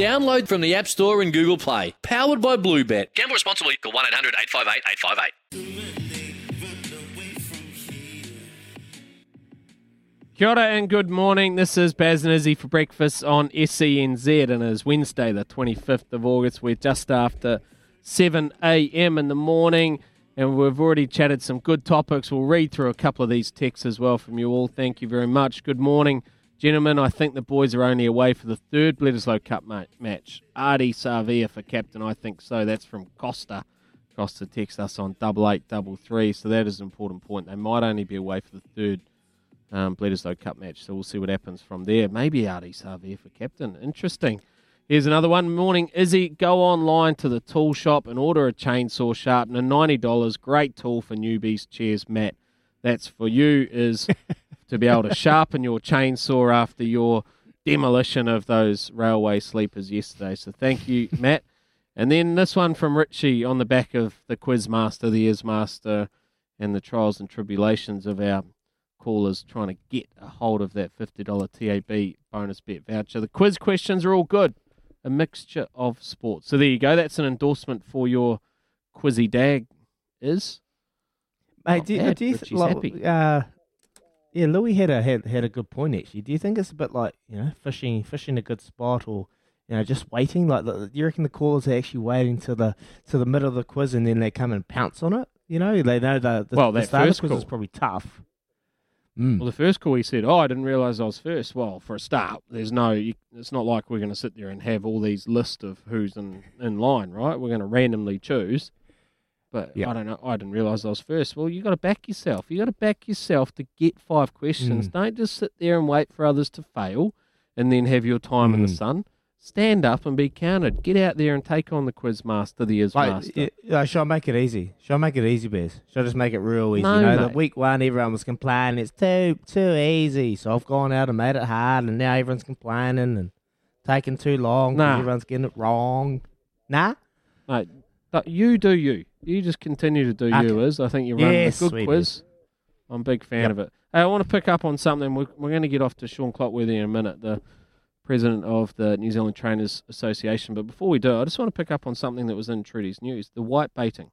Download from the App Store and Google Play. Powered by Bluebet. Gamble responsibly. Call 1 800 858 858. Kia ora and good morning. This is Baz and Izzy for breakfast on SENZ and it is Wednesday the 25th of August. We're just after 7 a.m. in the morning and we've already chatted some good topics. We'll read through a couple of these texts as well from you all. Thank you very much. Good morning, gentlemen. I think the boys are only away for the third Bledisloe Cup ma- match. Ardie Savea for captain. I think so. That's from Costa. Costa text us on double eight double three. So that is an important point. They might only be away for the third um, Bledisloe Cup match. So we'll see what happens from there. Maybe Ardie Savea for captain. Interesting. Here's another one. Morning, Izzy. Go online to the tool shop and order a chainsaw sharpener. Ninety dollars. Great tool for newbies. Cheers, Matt. That's for you. Is to be able to sharpen your chainsaw after your demolition of those railway sleepers yesterday. So thank you, Matt. And then this one from Richie on the back of the quiz master, the is master, and the trials and tribulations of our callers trying to get a hold of that $50 TAB bonus bet voucher. The quiz questions are all good, a mixture of sports. So there you go. That's an endorsement for your quizzy dag. Is Mate, do, you- bad. do you th- like, happy. uh, yeah, Louis had a had, had a good point actually. Do you think it's a bit like you know fishing fishing a good spot or you know just waiting? Like, the, do you reckon the callers are actually waiting to the to the middle of the quiz and then they come and pounce on it? You know, they know the the, Well, the that first quiz is probably tough. Mm. Well, the first call he said, "Oh, I didn't realise I was first. Well, for a start, there's no. You, it's not like we're going to sit there and have all these lists of who's in in line, right? We're going to randomly choose. But Yeah. I don't know. I didn't realise I was first. Well, you got to back yourself. You got to back yourself to get five questions. Mm. Don't just sit there and wait for others to fail, and then have your time in the Mm. sun. Stand up and be counted. Get out there and take on the quiz master, the is Like, master. shall I make it easy? Shall I make it easy, Bez? Shall I just make it real easy? No, you know, the week one, everyone was complaining it's too too easy. So I've gone out and made it hard, and now everyone's complaining and taking too long. Nah. everyone's getting it wrong. Nah. Mate, but you do you. You just continue to do you, Okay. is. I think you're running Yes, a good quiz. I'm a big fan Yep. of it. Hey, I want to pick up on something. We're, we're going to get off to Sean Clotworthy in a minute, the president of the New Zealand Trainers Association. But before we do, I just want to pick up on something that was in Trudy's news the white baiting,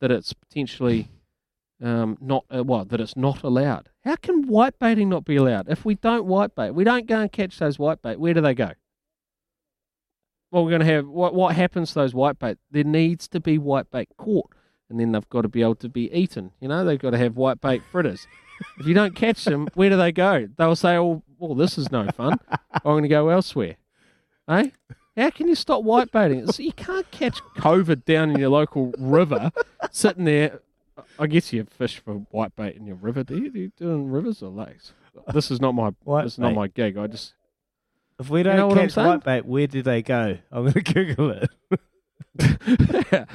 that it's potentially um, not, uh, well, that it's not allowed. How can white baiting not be allowed? If we don't white bait, we don't go and catch those white bait, where do they go? Well, we're going to have what what happens to those white bait? There needs to be white bait caught, and then they've got to be able to be eaten. You know, they've got to have white bait fritters. if you don't catch them, where do they go? They'll say, "Oh, well, this is no fun. I'm going to go elsewhere." Eh? How can you stop white baiting? It's- You can't catch COVID down in your local river, sitting there. I guess you fish for white bait in your river. Do you? Do you do in rivers or lakes? This is not my. White this is not my gig. I just. If we don't know what I'm catch saying? white bait, where do they go? I'm going to Google it.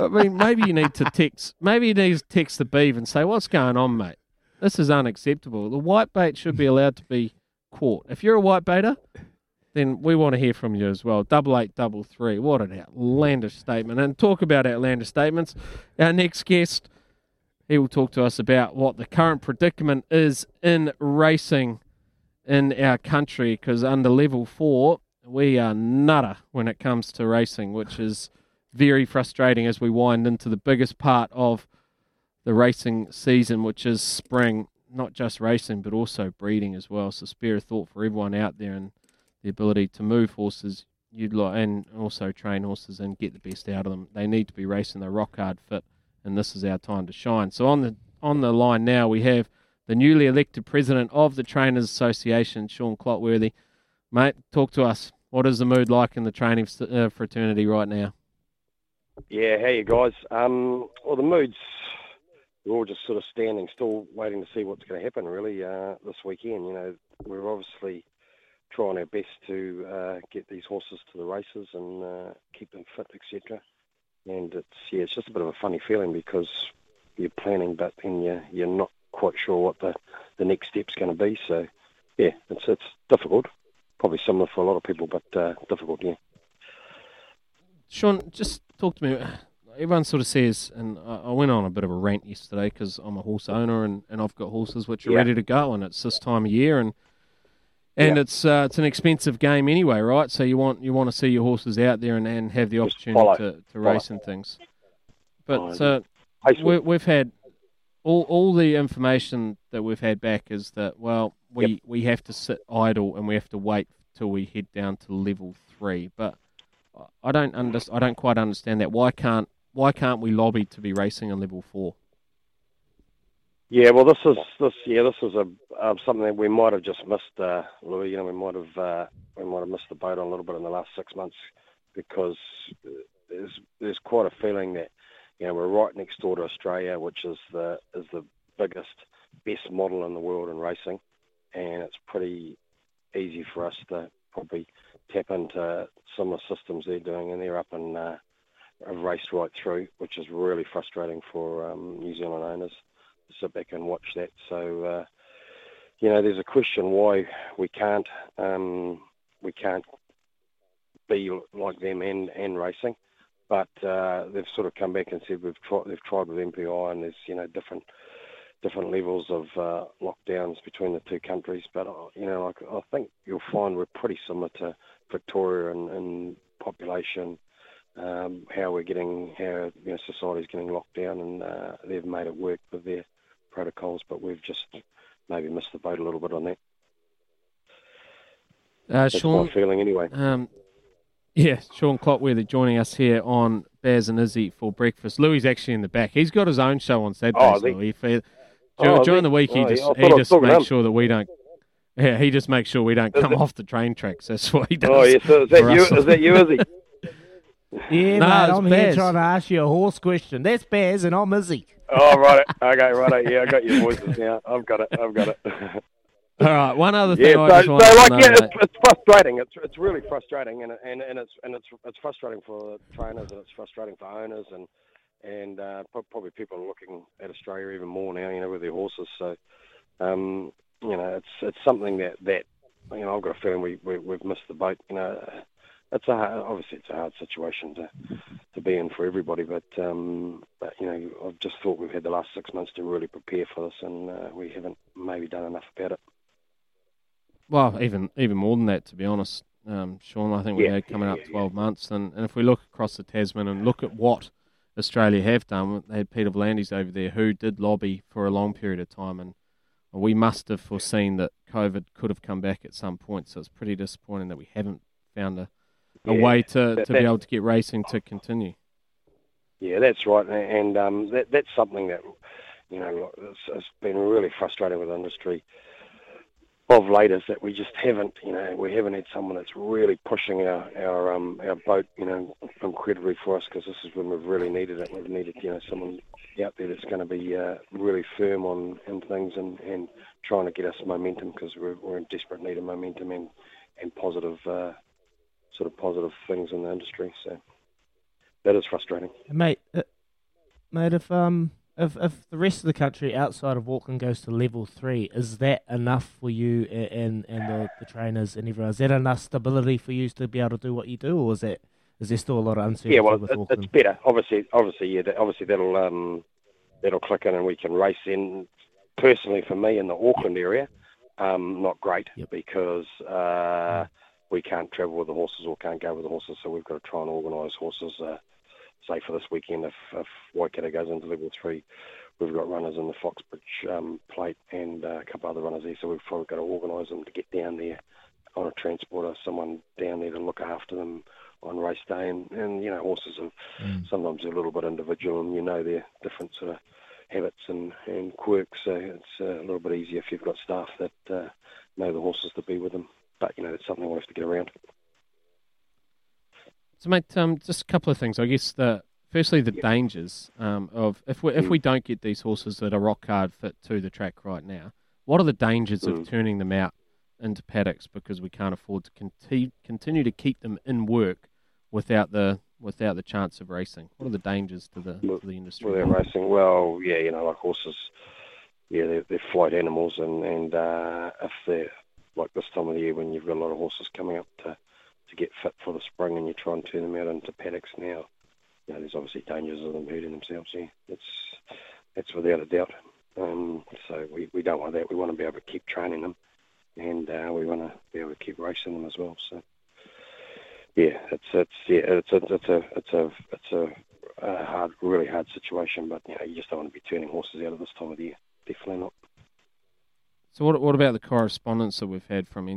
I mean, maybe you need to text. Maybe you need to text the beef and say, "What's going on, mate? This is unacceptable. The white bait should be allowed to be caught. If you're a white baiter, then we want to hear from you as well. Double eight, double three. What an outlandish statement! And talk about outlandish statements. Our next guest He will talk to us about what the current predicament is in racing in our country because under level four, we are nutter when it comes to racing, which is very frustrating as we wind into the biggest part of the racing season, which is spring, not just racing, but also breeding as well. So, spare a thought for everyone out there and the ability to move horses you'd like, and also train horses and get the best out of them. They need to be racing. They're rock hard fit, and this is our time to shine. So on the on the line now we have the newly elected president of the Trainers Association, Sean Clotworthy. Mate, talk to us. What is the mood like in the training uh, fraternity right now? Yeah, how you guys? Um, well, the mood's we're all just sort of standing still, waiting to see what's going to happen. Really, uh, this weekend. You know, we're obviously trying our best to uh, get these horses to the races and uh, keep them fit, etc. And it's yeah, it's just a bit of a funny feeling because you're planning, but then you're you're not quite sure what the the next step's going to be. So yeah, it's it's difficult. Probably similar for a lot of people, but uh, difficult. Yeah. Sean, just talk to me. Everyone sort of says, and I went on a bit of a rant yesterday because I'm a horse owner and, and I've got horses which are yeah. ready to go, and it's this time of year, and and yeah. it's uh, it's an expensive game anyway, right? So you want you want to see your horses out there and, and have the opportunity to, to race and things. But we, we've had all all the information that we've had back is that well we yep. we have to sit idle and we have to wait till we head down to level three. But I don't under, I don't quite understand that. Why can't why can't we lobby to be racing on level four? Yeah, well, this is this. Yeah, this is a uh, something that we might have just missed, uh, Louis. You know, we might have uh, we might have missed the boat a little bit in the last six months because there's there's quite a feeling that you know we're right next door to Australia, which is the is the biggest, best model in the world in racing, and it's pretty easy for us to probably tap into the systems they're doing, and they're up and uh, raced right through, which is really frustrating for um, New Zealand owners to sit back and watch that. So, uh, you know, there's a question why we can't um, we can't be like them and, and racing, but uh, they've sort of come back and said we've tried they've tried with MPI and there's you know different different levels of uh, lockdowns between the two countries. But uh, you know, like I think you'll find we're pretty similar to Victoria in, in population um, how we're getting, how you know, society's getting locked down, and uh, they've made it work with their protocols, but we've just maybe missed the boat a little bit on that. Uh, That's Sean, my feeling anyway. Um, yeah, Sean Clotworthy joining us here on Baz and Izzy for breakfast. Louis actually in the back. He's got his own show on Saturdays. Oh, Louis. For, oh, during the week, he oh, just yeah, he just makes sure that we don't. Yeah, he just makes sure we don't come off the train tracks. That's what he oh, does. Oh, yes. So is that you? Is that you? Is he? Yeah, no, mate, I'm Baz. here trying to ask you a horse question. That's Bears, and I'm Izzy. Oh, right. Okay, right. Yeah, I got your voices now. I've got it. I've got it. All right. One other thing. Yeah, so, so like, know, yeah, it's, it's, frustrating. It's it's really frustrating, and and and it's and it's it's frustrating for trainers, and it's frustrating for owners, and and uh, probably people are looking at Australia even more now, you know, with their horses. So, um, you know, it's it's something that that you know I've got a feeling we, we we've missed the boat. You know, it's a hard, obviously it's a hard situation to to be in for everybody, but um, but you know I've just thought we've had the last six months to really prepare for this, and uh, we haven't maybe done enough about it. Well, even even more than that, to be honest, um, Sean. I think we yeah, had coming yeah, up twelve yeah. months, and, and if we look across the Tasman and look at what Australia have done, they had Peter V'landys over there who did lobby for a long period of time, and we must have foreseen that COVID could have come back at some point. So it's pretty disappointing that we haven't found a a way to, that, to be able to get racing to continue. Yeah, that's right, and um, that, that's something that you know it's, it's been really frustrating with industry of late is that we just haven't, you know, we haven't had someone that's really pushing our our um, our boat, you know, incredibly for us because this is when we've really needed it. We've needed, you know, someone out there that's going to be uh, really firm on, on things and, and trying to get us momentum because we're, we're in desperate need of momentum and and positive uh, sort of positive things in the industry. So that is frustrating, mate. Uh, mate, if um if if the rest of the country outside of Auckland goes to level three, is that enough for you and and the, the trainers and everyone? Is that enough stability for you to be able to do what you do, or is that is there still a lot of uncertainty? Yeah, well, with it, Auckland? it's better. Obviously, obviously, yeah. Obviously, that'll um, that'll click in and we can race in. Personally, for me in the Auckland area, um, not great Yep. because uh, we can't travel with the horses or can't go with the horses, so we've got to try and organise horses. Uh, say for this weekend, if, if Waikato goes into level three, we've got runners in the Foxbridge um, plate and uh, a couple other runners there, so we've probably got to organise them to get down there on a transporter, someone down there to look after them on race day. And, and you know, horses are sometimes they're a little bit individual, and you know their different sort of habits and, and quirks. So it's uh, a little bit easier if you've got staff that uh, know the horses to be with them. But you know, it's something we'll have to get around. So, mate, um, just a couple of things. I guess the firstly the dangers um, of if we if we don't get these horses that are rock hard fit to the track right now. What are the dangers of Mm. turning them out into paddocks because we can't afford to conti- continue to keep them in work without the without the chance of racing? What are the dangers to the to the industry? Well, racing. Well, yeah, you know, like horses, yeah, they're, they're flight animals, and and uh, if they're like this time of the year when you've got a lot of horses coming up to to get fit for the spring, and you try and turn them out into paddocks now, you know, there's obviously dangers of them hurting themselves. Yeah, it's it's without a doubt. Um, so we, we don't want that. We want to be able to keep training them, and uh, we want to be able to keep racing them as well. So yeah, it's it's yeah, it's it's, it's a it's a it's a a hard, really hard situation. But you know, you just don't want to be turning horses out of this time of the year. Definitely not. So what what about the correspondence that we've had from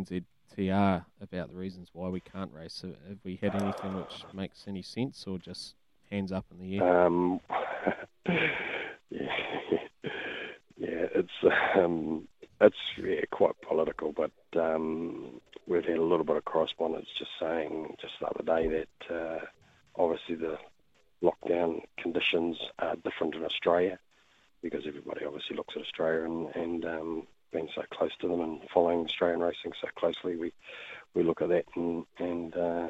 NZTR about the reasons why we can't race? Have we had anything which makes any sense, or just hands up in the air? Um, yeah, yeah, it's um, it's yeah, quite political, but um, we've had a little bit of correspondence just saying just the other day that uh, obviously the lockdown conditions are different in Australia because everybody obviously looks at Australia and, and um, being so close to them and following Australian racing so closely, we we look at that and and uh,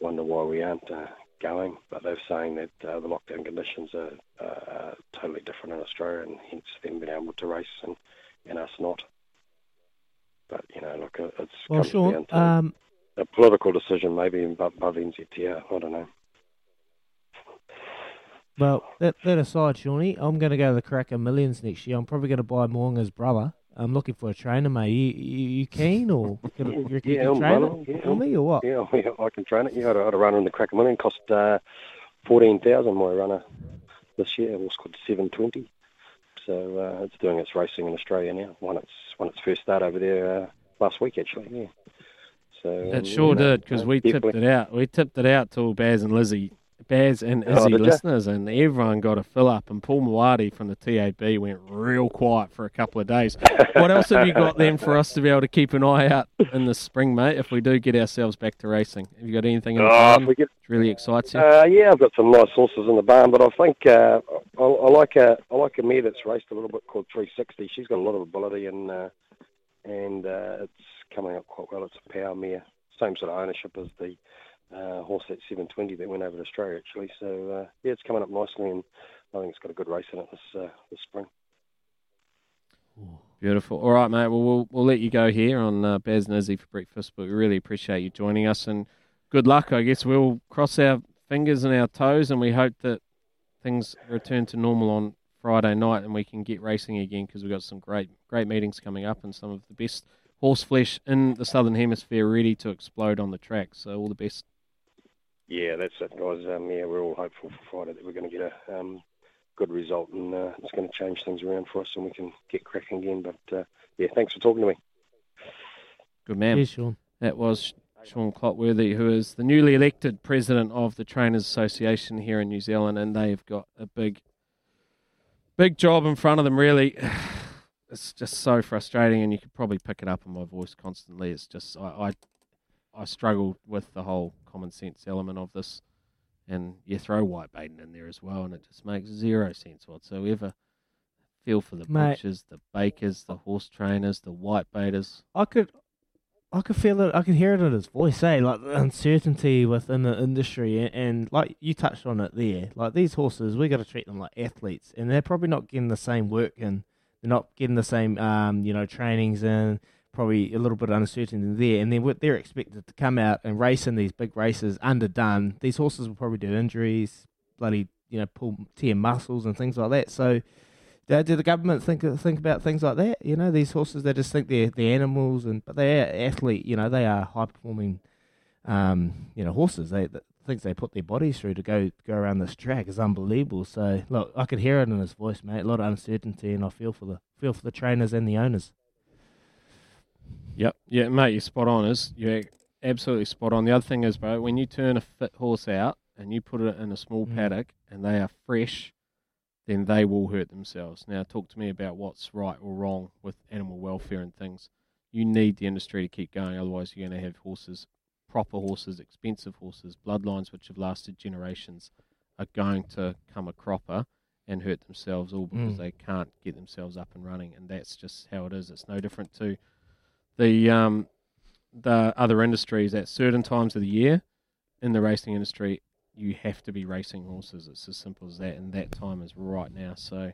wonder why we aren't uh, going. But they're saying that uh, the lockdown conditions are uh, totally different in Australia, and hence them being able to race and, and us not. But you know, look, it's Well, Sean, down to um, a political decision, maybe above, above NZTR. I don't know. well, that, that aside, Shawnee, I'm going to go to the Karaka Millions next year. I'm probably going to buy Moonga's brother. I'm looking for a trainer, mate. You, you, you keen or can, you reckon Yeah, you I'm can train running, it yeah, for me or what? Yeah, yeah, I can train it. Yeah, I had a, I had a runner in the crack Karaka Million. Cost uh, fourteen thousand. My runner this year it was called seven twenty. So uh, it's doing its racing in Australia now. Won its won its first start over there uh, last week actually. Yeah. So um, It sure yeah, did because uh, we tipped it out. We tipped it out to Baz and Lizzie, Baz and Oh, Izzy ya? listeners, and everyone got a fill up. And Paul Mawadi from the TAB went real quiet for a couple of days. what else have you got then for us to be able to keep an eye out in the spring, mate? If we do get ourselves back to racing, have you got anything in the Oh, barn if we get which really excites you? Uh, yeah, I've got some nice horses in the barn, but I think uh, I, I like a I like a mare that's raced a little bit called 360. She's got a lot of ability and uh, and uh, it's coming up quite well. It's a power mare, same sort of ownership as the uh, horse at 720 that went over to Australia actually. So uh, yeah, it's coming up nicely, and I think it's got a good race in it this uh, this spring. Beautiful. All right, mate. Well, we'll we'll let you go here on uh, Baz and Izzy for breakfast, but we really appreciate you joining us and good luck. I guess we'll cross our fingers and our toes, and we hope that things return to normal on Friday night and we can get racing again because we've got some great great meetings coming up and some of the best horse flesh in the southern hemisphere ready to explode on the track. So all the best. Yeah, that's it, guys. Um, yeah, we're all hopeful for Friday that we're going to get a um, good result, and uh, it's going to change things around for us, and we can get cracking again. But uh, yeah, thanks for talking to me. Good man. Cheers, Sean. That was Sean Clotworthy, who is the newly elected president of the Trainers Association here in New Zealand, and they've got a big, big job in front of them. Really, it's just so frustrating, and you could probably pick it up in my voice constantly. It's just I, I, I struggle with the whole common sense element of this, and you throw white baiting in there as well, and it just makes zero sense whatsoever. Feel for the Mate. butchers, the bakers, the horse trainers, the white baiters. I could, I could feel it. I could hear it in his voice. Eh, like the uncertainty within the industry, and, and like you touched on it there. Like these horses, we got to treat them like athletes, and they're probably not getting the same work, and they're not getting the same, um, you know, trainings, and probably a little bit of uncertainty there. And then what they're expected to come out and race in these big races underdone. These horses will probably do injuries, bloody you know pull tear muscles and things like that. So. Do, do the government think think about things like that? You know, these horses they just think they're they're animals, and but they are athlete. You know, they are high performing, um, you know, horses. They the things they put their bodies through to go go around this track is unbelievable. So look, I could hear it in his voice, mate. A lot of uncertainty, and I feel for the feel for the trainers and the owners. Yep, yeah, mate, you're spot on. Is you're absolutely spot on. The other thing is, bro, when you turn a fit horse out and you put it in a small Mm. paddock and they are fresh, then they will hurt themselves. Now, talk to me about what's right or wrong with animal welfare and things. You need the industry to keep going, otherwise, you're going to have horses, proper horses, expensive horses, bloodlines which have lasted generations, are going to come a cropper and hurt themselves all because Mm. they can't get themselves up and running. And that's just how it is. It's no different to the um, the other industries at certain times of the year. In the racing industry you have to be racing horses. It's as simple as that and that time is right now. So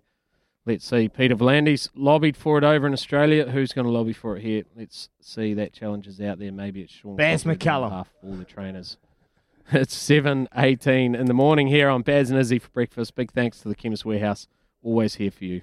let's see. Peter V'landys lobbied for it over in australia. Who's going to lobby for it here? Let's see. That challenge is out there. Maybe it's Sean Baz Coughlin on McCullum. behalf of all the trainers. It's 7.18 in the morning here on Baz and Izzy for breakfast. Big thanks to the chemist warehouse. Always here for you